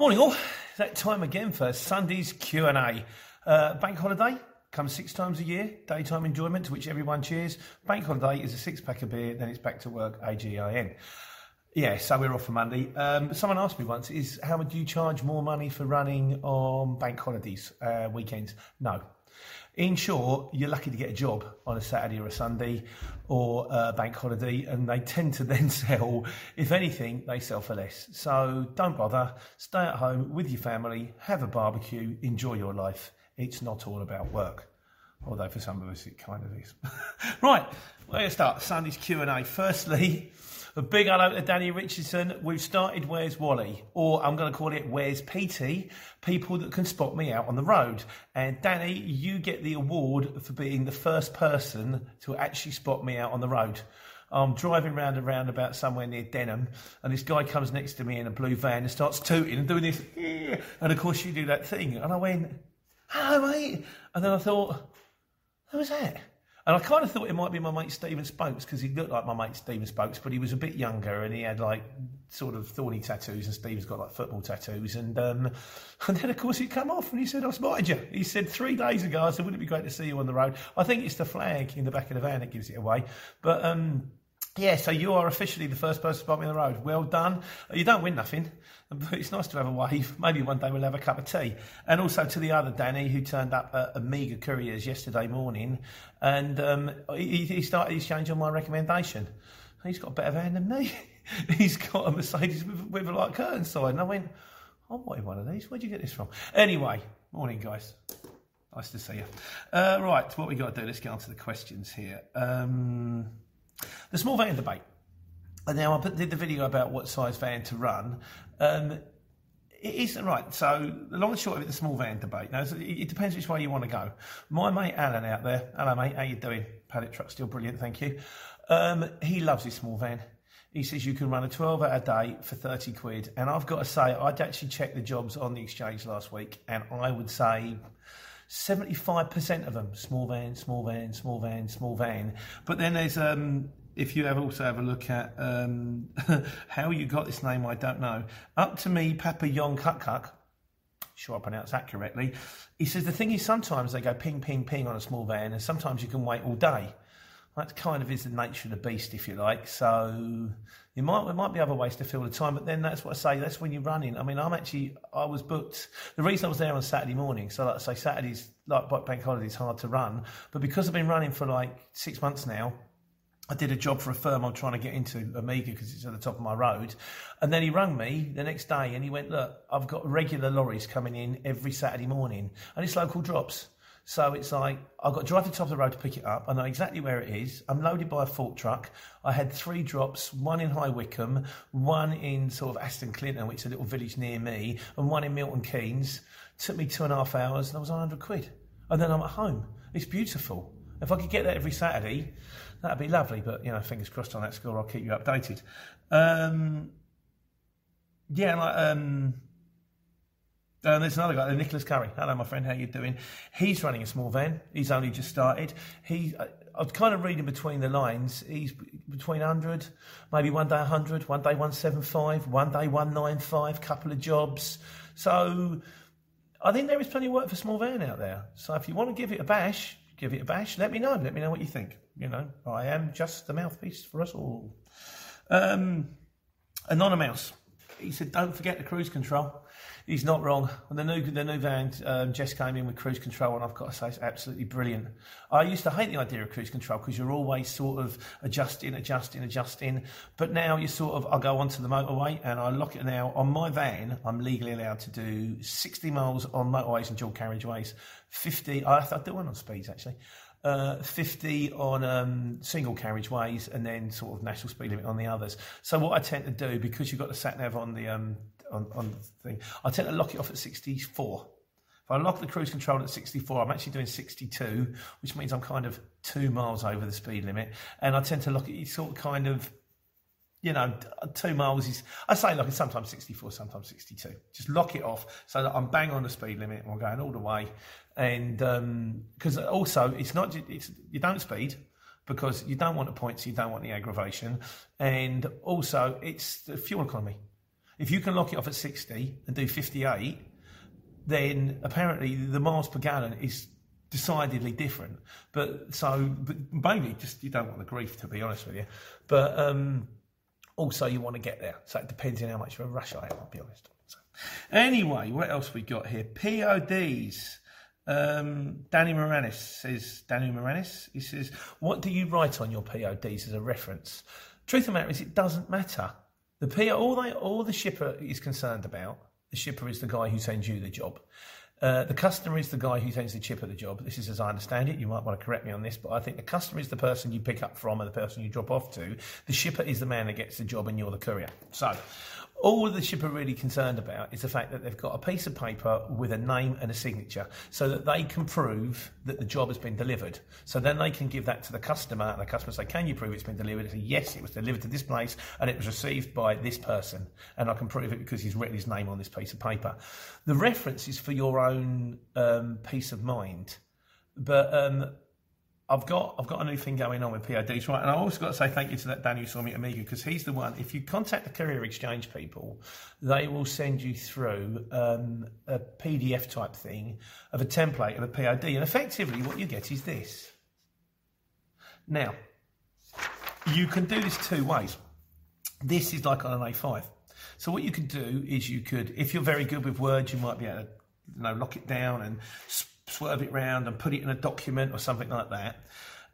Morning all. That time again for Sunday's Q&A. Uh, bank holiday comes six times a year. Daytime enjoyment to which everyone cheers. Bank holiday is a six pack of beer, then it's back to work, A-G-I-N. Yeah, so we're off for Monday. Um, someone asked me once, is how would you charge more money for running on bank holidays, uh, weekends? No, in short, you're lucky to get a job on a Saturday or a Sunday or a bank holiday, and they tend to then sell, if anything, they sell for less. So don't bother. Stay at home with your family, have a barbecue, enjoy your life. It's not all about work. Although for some of us it kind of is. right, let's start Sunday's Q&A. Firstly, a big hello to Danny Richardson. We've started Where's Wally, or I'm going to call it Where's PT, people that can spot me out on the road. And Danny, you get the award for being the first person to actually spot me out on the road. I'm driving round and round about somewhere near Denham, and this guy comes next to me in a blue van and starts tooting and doing this. And of course, you do that thing. And I went, hello, mate. And then I thought, who was that? And I kind of thought it might be my mate Stephen Spokes because he looked like my mate Stephen Spokes, but he was a bit younger and he had like sort of thorny tattoos, and Stephen's got like football tattoos. And um, and then of course he'd come off and he said, "I spotted you." He said three days ago. I said, "Wouldn't it be great to see you on the road?" I think it's the flag in the back of the van that gives it away, but. um yeah, so you are officially the first person to spot me on the road. Well done. You don't win nothing, but it's nice to have a wave. Maybe one day we'll have a cup of tea. And also to the other Danny who turned up at Amiga Couriers yesterday morning, and um, he, he started his change on my recommendation. He's got a better van than me. He's got a Mercedes with, with a light curtain side, and I went, I wanted one of these. Where'd you get this from? Anyway, morning guys. Nice to see you. Uh, right, what we got to do? Let's get on to the questions here. Um, the small van debate. And now I did the video about what size van to run. Um, it isn't right. So the long and short of it, the small van debate. Now it depends which way you want to go. My mate Alan out there, hello mate, how you doing? Pallet truck still brilliant, thank you. Um, he loves his small van. He says you can run a 12 hour day for 30 quid. And I've got to say, I'd actually checked the jobs on the exchange last week, and I would say 75% of them small van, small van, small van, small van. But then there's um, if you have also have a look at um, how you got this name, I don't know. Up to me, Papa Yon Kuk Kuk. Sure, I pronounced that correctly. He says the thing is sometimes they go ping, ping, ping on a small van, and sometimes you can wait all day. That kind of is the nature of the beast, if you like. So you might there might be other ways to fill the time, but then that's what I say. That's when you're running. I mean, I'm actually I was booked. The reason I was there on Saturday morning, so like I say, Saturdays like bank holidays hard to run, but because I've been running for like six months now, I did a job for a firm I'm trying to get into, Amiga, because it's at the top of my road. And then he rang me the next day and he went, Look, I've got regular lorries coming in every Saturday morning and it's local drops. So it's like, I've got to drive to the top of the road to pick it up. I know exactly where it is. I'm loaded by a fork truck. I had three drops, one in High Wycombe, one in sort of Aston Clinton, which is a little village near me, and one in Milton Keynes. took me two and a half hours and I was on 100 quid. And then I'm at home. It's beautiful. If I could get that every Saturday, that'd be lovely. But you know, fingers crossed on that score. I'll keep you updated. Um, Yeah, like um, uh, there's another guy, there, Nicholas Curry. Hello, my friend. How you doing? He's running a small van. He's only just started. He, I, I was kind of reading between the lines. He's between 100, maybe one day 100, one day 175, one day 195, couple of jobs. So I think there is plenty of work for small van out there. So if you want to give it a bash, give it a bash. Let me know. Let me know what you think. You know, I am just the mouthpiece for us all. Um, Anonymous. He said, don't forget the cruise control. He's not wrong. When the new the new van, um, Jess came in with cruise control, and I've got to say it's absolutely brilliant. I used to hate the idea of cruise control because you're always sort of adjusting, adjusting, adjusting. But now you sort of, I go onto the motorway and I lock it now on my van. I'm legally allowed to do 60 miles on motorways and dual carriageways, 50. I, I do one on speeds actually uh, 50 on um, single carriageways and then sort of national speed limit on the others. So what I tend to do, because you've got the sat nav on the um, on, on the thing, I tend to lock it off at 64. If I lock the cruise control at 64, I'm actually doing 62, which means I'm kind of two miles over the speed limit. And I tend to lock it sort of kind of you know, two miles is, I say like it's sometimes 64, sometimes 62. Just lock it off so that I'm bang on the speed limit and I'm going all the way. And because um, also, it's not, it's, you don't speed because you don't want the points, you don't want the aggravation. And also, it's the fuel economy. If you can lock it off at 60 and do 58, then apparently the miles per gallon is decidedly different. But so, but maybe just you don't want the grief, to be honest with you. But, um, also, you want to get there. So it depends on how much of a rush I am, I'll be honest. So, anyway, what else we got here? PODs. Um, Danny Moranis says, Danny Moranis, he says, what do you write on your PODs as a reference? Truth of the matter is, it doesn't matter. The all, they, all the shipper is concerned about, the shipper is the guy who sends you the job. Uh, the customer is the guy who sends the chip at the job. This is as I understand it. You might want to correct me on this, but I think the customer is the person you pick up from and the person you drop off to. The shipper is the man that gets the job and you're the courier. So all the shipper really concerned about is the fact that they've got a piece of paper with a name and a signature so that they can prove that the job has been delivered. So then they can give that to the customer and the customer say, Can you prove it's been delivered? They say, Yes, it was delivered to this place and it was received by this person. And I can prove it because he's written his name on this piece of paper. The reference is for your own um, peace of mind. But um, I've got I've got a new thing going on with PODs, right? And I also got to say thank you to that Daniel saw me Amiga because he's the one. If you contact the Courier Exchange people, they will send you through um, a PDF type thing of a template of a POD, and effectively what you get is this. Now, you can do this two ways. This is like on an A5. So what you could do is you could, if you're very good with Word, you might be able to you know, lock it down and swerve it round and put it in a document or something like that.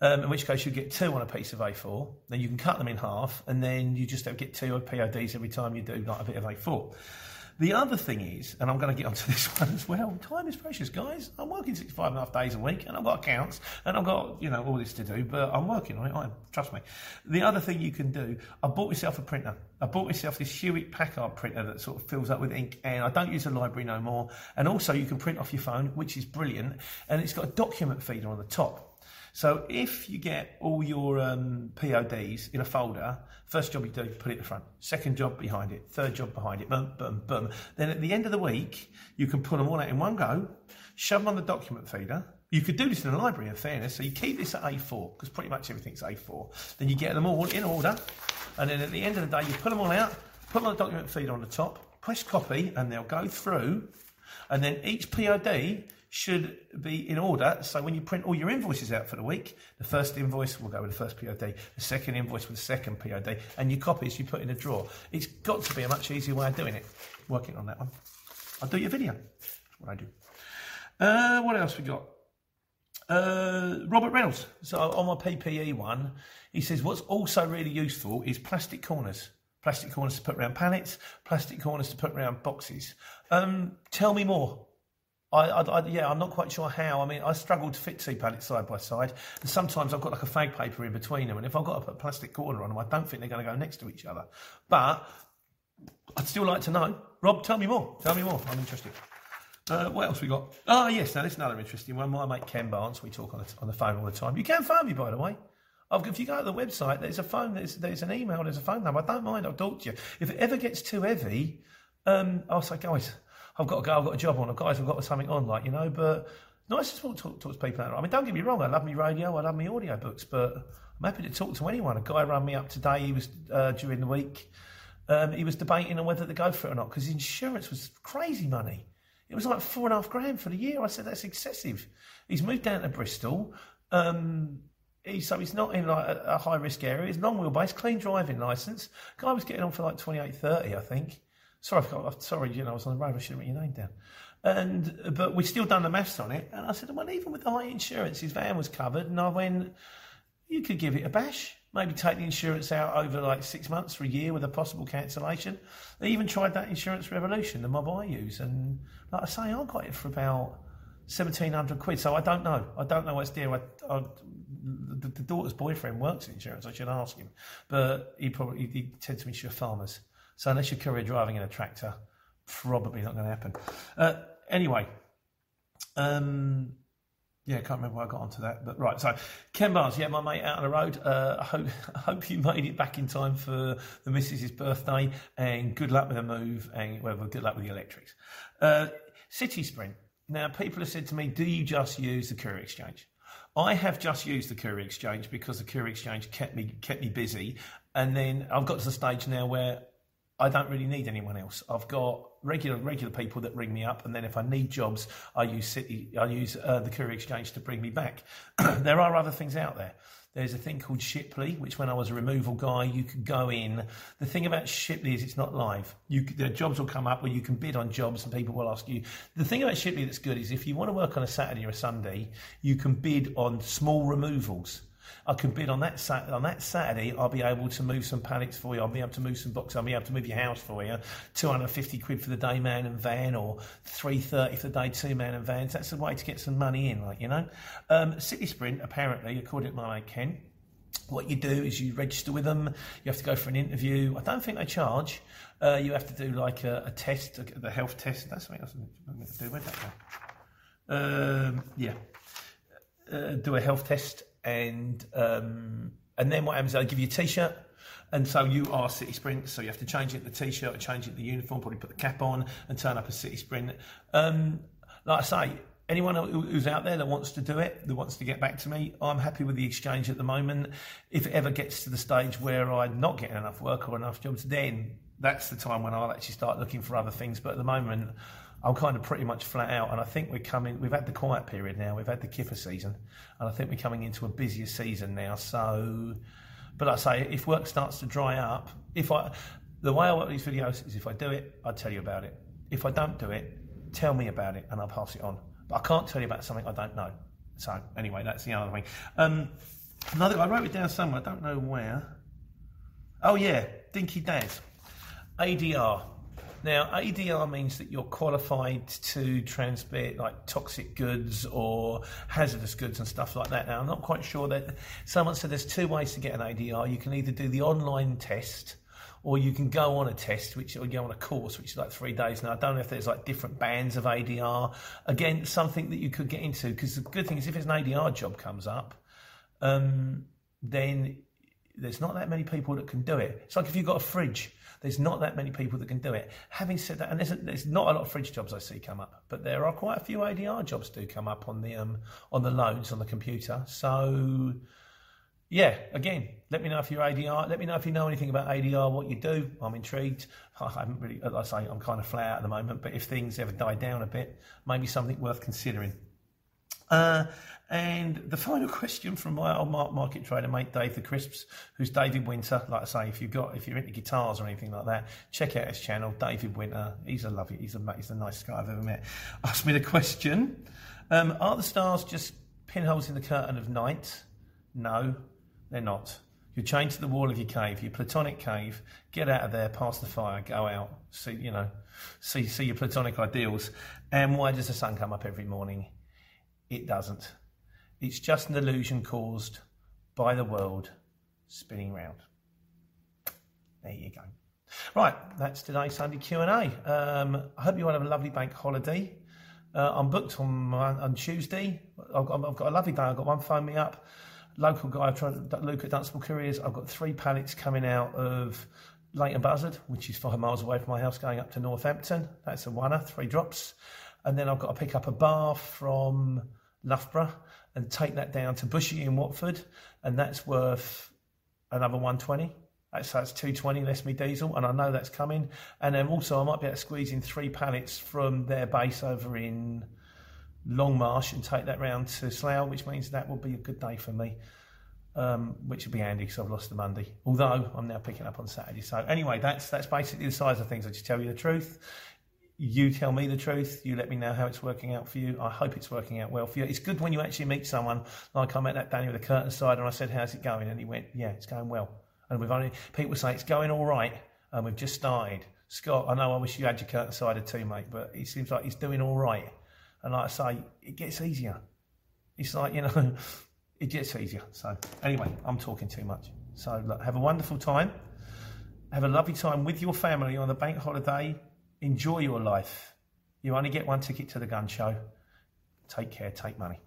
Um, in which case you get two on a piece of A4. Then you can cut them in half, and then you just get two PODs every time you do like a bit of A4. The other thing is, and I'm going to get onto this one as well. Time is precious, guys. I'm working 65 and a half days a week, and I've got accounts, and I've got you know all this to do, but I'm working on it. I trust me. The other thing you can do, I bought myself a printer. I bought myself this Hewlett Packard printer that sort of fills up with ink, and I don't use a library no more. And also, you can print off your phone, which is brilliant, and it's got a document feeder on the top. So if you get all your um, PODs in a folder, first job you do, put it at the front. Second job behind it. Third job behind it. Boom, boom, boom. Then at the end of the week, you can put them all out in one go, shove them on the document feeder. You could do this in a library, in fairness. So you keep this at A4 because pretty much everything's A4. Then you get them all in order, and then at the end of the day, you put them all out, put them on the document feeder on the top, press copy, and they'll go through. And then each POD should be in order. So when you print all your invoices out for the week, the first invoice will go with the first POD, the second invoice with the second POD, and your copies you put in a drawer. It's got to be a much easier way of doing it. Working on that one. I'll do your video. That's what I do. Uh, what else we got? Uh, Robert Reynolds. So on my PPE one, he says what's also really useful is plastic corners. Plastic corners to put around pallets, plastic corners to put around boxes. Um, tell me more. I, I, I, yeah, I'm not quite sure how. I mean, I struggle to fit two pallets side by side, and sometimes I've got like a fag paper in between them, and if I've got to put a plastic corner on them, I don't think they're going to go next to each other. But I'd still like to know. Rob, tell me more. Tell me more. I'm interested. Uh, what else we got? Oh, yes, now this is another interesting one. My mate Ken Barnes, we talk on the, on the phone all the time. You can phone me, by the way. I've, if you go to the website, there's a phone, there's, there's an email, there's a phone number. I don't mind, I'll talk to you. If it ever gets too heavy, Um, I'll say, guys, I've got to go. I've got a job on. Or guys, I've got something on. Like you know, but nice to talk, talk, to people. I mean, don't get me wrong. I love me radio. I love me audio books, but I'm happy to talk to anyone. A guy rang me up today. He was uh, during the week. Um, he was debating on whether to go for it or not because insurance was crazy money. It was like four and a half grand for the year. I said that's excessive. He's moved down to Bristol. Um, he, so he's not in like a, a high risk area. He's long wheelbase, clean driving license. Guy was getting on for like 28, 30, I think. Sorry, I forgot, sorry, you know, I was on the road. I should have written your name down. And but we still done the maths on it. And I said, well, even with the high insurance, his van was covered. And I went, you could give it a bash. Maybe take the insurance out over like six months for a year with a possible cancellation. They even tried that insurance revolution, the mob I use, and like I say, I got it for about seventeen hundred quid. So I don't know. I don't know what's deal. I, I, the, the, daughter's boyfriend works in insurance. I should ask him, but he probably he, he tends to insure farmers. So unless you're career driving in a tractor, probably not going to happen. Uh, anyway, um, yeah, I can't remember why I got onto that, but right. So, Ken Barnes, yeah, my mate out on the road. Uh, I hope I hope you made it back in time for the missus's birthday, and good luck with the move, and well, good luck with the electrics. Uh, City Sprint. Now, people have said to me, "Do you just use the Courier Exchange?" I have just used the Courier Exchange because the Courier Exchange kept me kept me busy, and then I've got to the stage now where I don't really need anyone else. I've got regular regular people that ring me up, and then if I need jobs, I use City, I use uh, the Courier Exchange to bring me back. there are other things out there. There's a thing called Shiply, which when I was a removal guy, you could go in. The thing about Shiply is it's not live. You, the jobs will come up where you can bid on jobs and people will ask you. The thing about Shiply that's good is if you want to work on a Saturday or a Sunday, you can bid on small removals. I can bid on that sat- on that Saturday. I'll be able to move some pallets for you. I'll be able to move some boxes. I'll be able to move your house for you. Two hundred fifty quid for the day man and van, or three thirty for the day two man and vans. That's the way to get some money in, like you know. Um, City Sprint, apparently, according to my mate Ken, what you do is you register with them. You have to go for an interview. I don't think they charge. Uh, you have to do like a, a test, a, the health test. That's something else I'm going to do. Where'd that go? Um, yeah, uh, do a health test and um, and then what happens? They give you a t-shirt, and so you are City Sprint. So you have to change it the t-shirt, or change it the uniform, probably put the cap on, and turn up as City Sprint. Um, like I say, anyone who's out there that wants to do it, that wants to get back to me, I'm happy with the exchange at the moment. If it ever gets to the stage where I'm not getting enough work or enough jobs, then that's the time when I'll actually start looking for other things. But at the moment, I'm kind of pretty much flat out, and I think we're coming. We've had the quiet period now. We've had the kipper season, and I think we're coming into a busier season now. So, but I say, if work starts to dry up, if I, the way I work these videos is if I do it, I tell you about it. If I don't do it, tell me about it, and I'll pass it on. But I can't tell you about something I don't know. So anyway, that's the other thing. Um, another, I wrote it down somewhere. I don't know where. Oh yeah, Dinky Daz, ADR. Now, ADR means that you're qualified to transmit like toxic goods or hazardous goods and stuff like that. Now, I'm not quite sure that someone said there's two ways to get an ADR. You can either do the online test or you can go on a test, which or go on a course, which is like three days. Now, I don't know if there's like different bands of ADR. Again, something that you could get into because the good thing is if there's an ADR job comes up, um, then there's not that many people that can do it. It's like if you've got a fridge there's not that many people that can do it. Having said that, and there's, there's not a lot of fridge jobs I see come up, but there are quite a few ADR jobs do come up on the um, on the loads on the computer. So yeah, again, let me know if you're ADR. Let me know if you know anything about ADR, what you do. I'm intrigued. I haven't really, as I say, I'm kind of flat out at the moment, but if things ever die down a bit, maybe something worth considering. Uh, and the final question from my old market trader mate Dave the Crisps, who's David Winter. Like I say, if you've got if you're into guitars or anything like that, check out his channel, David Winter. He's a lovely, he's a he's the nicest guy I've ever met. Asked me the question: um, Are the stars just pinholes in the curtain of night? No, they're not. You're chained to the wall of your cave, your platonic cave. Get out of there, pass the fire, go out, see you know, see see your platonic ideals. And why does the sun come up every morning? It doesn't. It's just an illusion caused by the world spinning round. There you go. Right, that's today's Sunday Q and A. Um, I hope you all have a lovely bank holiday. Uh, I'm booked on on Tuesday. I've got, I've got, a lovely day. I've got one phone me up. Local guy, I've tried Luke at Dunstable Couriers. I've got three pallets coming out of Leighton Buzzard, which is five miles away from my house, going up to Northampton. That's a oneer, three drops. And then I've got to pick up a bar from Loughborough and take that down to Bushey in Watford, and that's worth another 120. That's, that's 220 less me diesel, and I know that's coming. And then also, I might be able to squeeze in three pallets from their base over in Longmarsh and take that round to Slough, which means that will be a good day for me. Um, which would be handy because I've lost the Monday. Although I'm now picking up on Saturday. So anyway, that's that's basically the size of things. I just tell you the truth. You tell me the truth. You let me know how it's working out for you. I hope it's working out well for you. It's good when you actually meet someone like I met that Daniel the curtain side, and I said, "How's it going?" And he went, "Yeah, it's going well." And we've only people say it's going all right, and we've just started. Scott, I know I wish you had your curtain sided too, mate, but it seems like he's doing all right. And like I say, it gets easier. It's like you know, it gets easier. So anyway, I'm talking too much. So look, have a wonderful time. Have a lovely time with your family on the bank holiday Enjoy your life. You only get one ticket to the gun show. Take care, take money.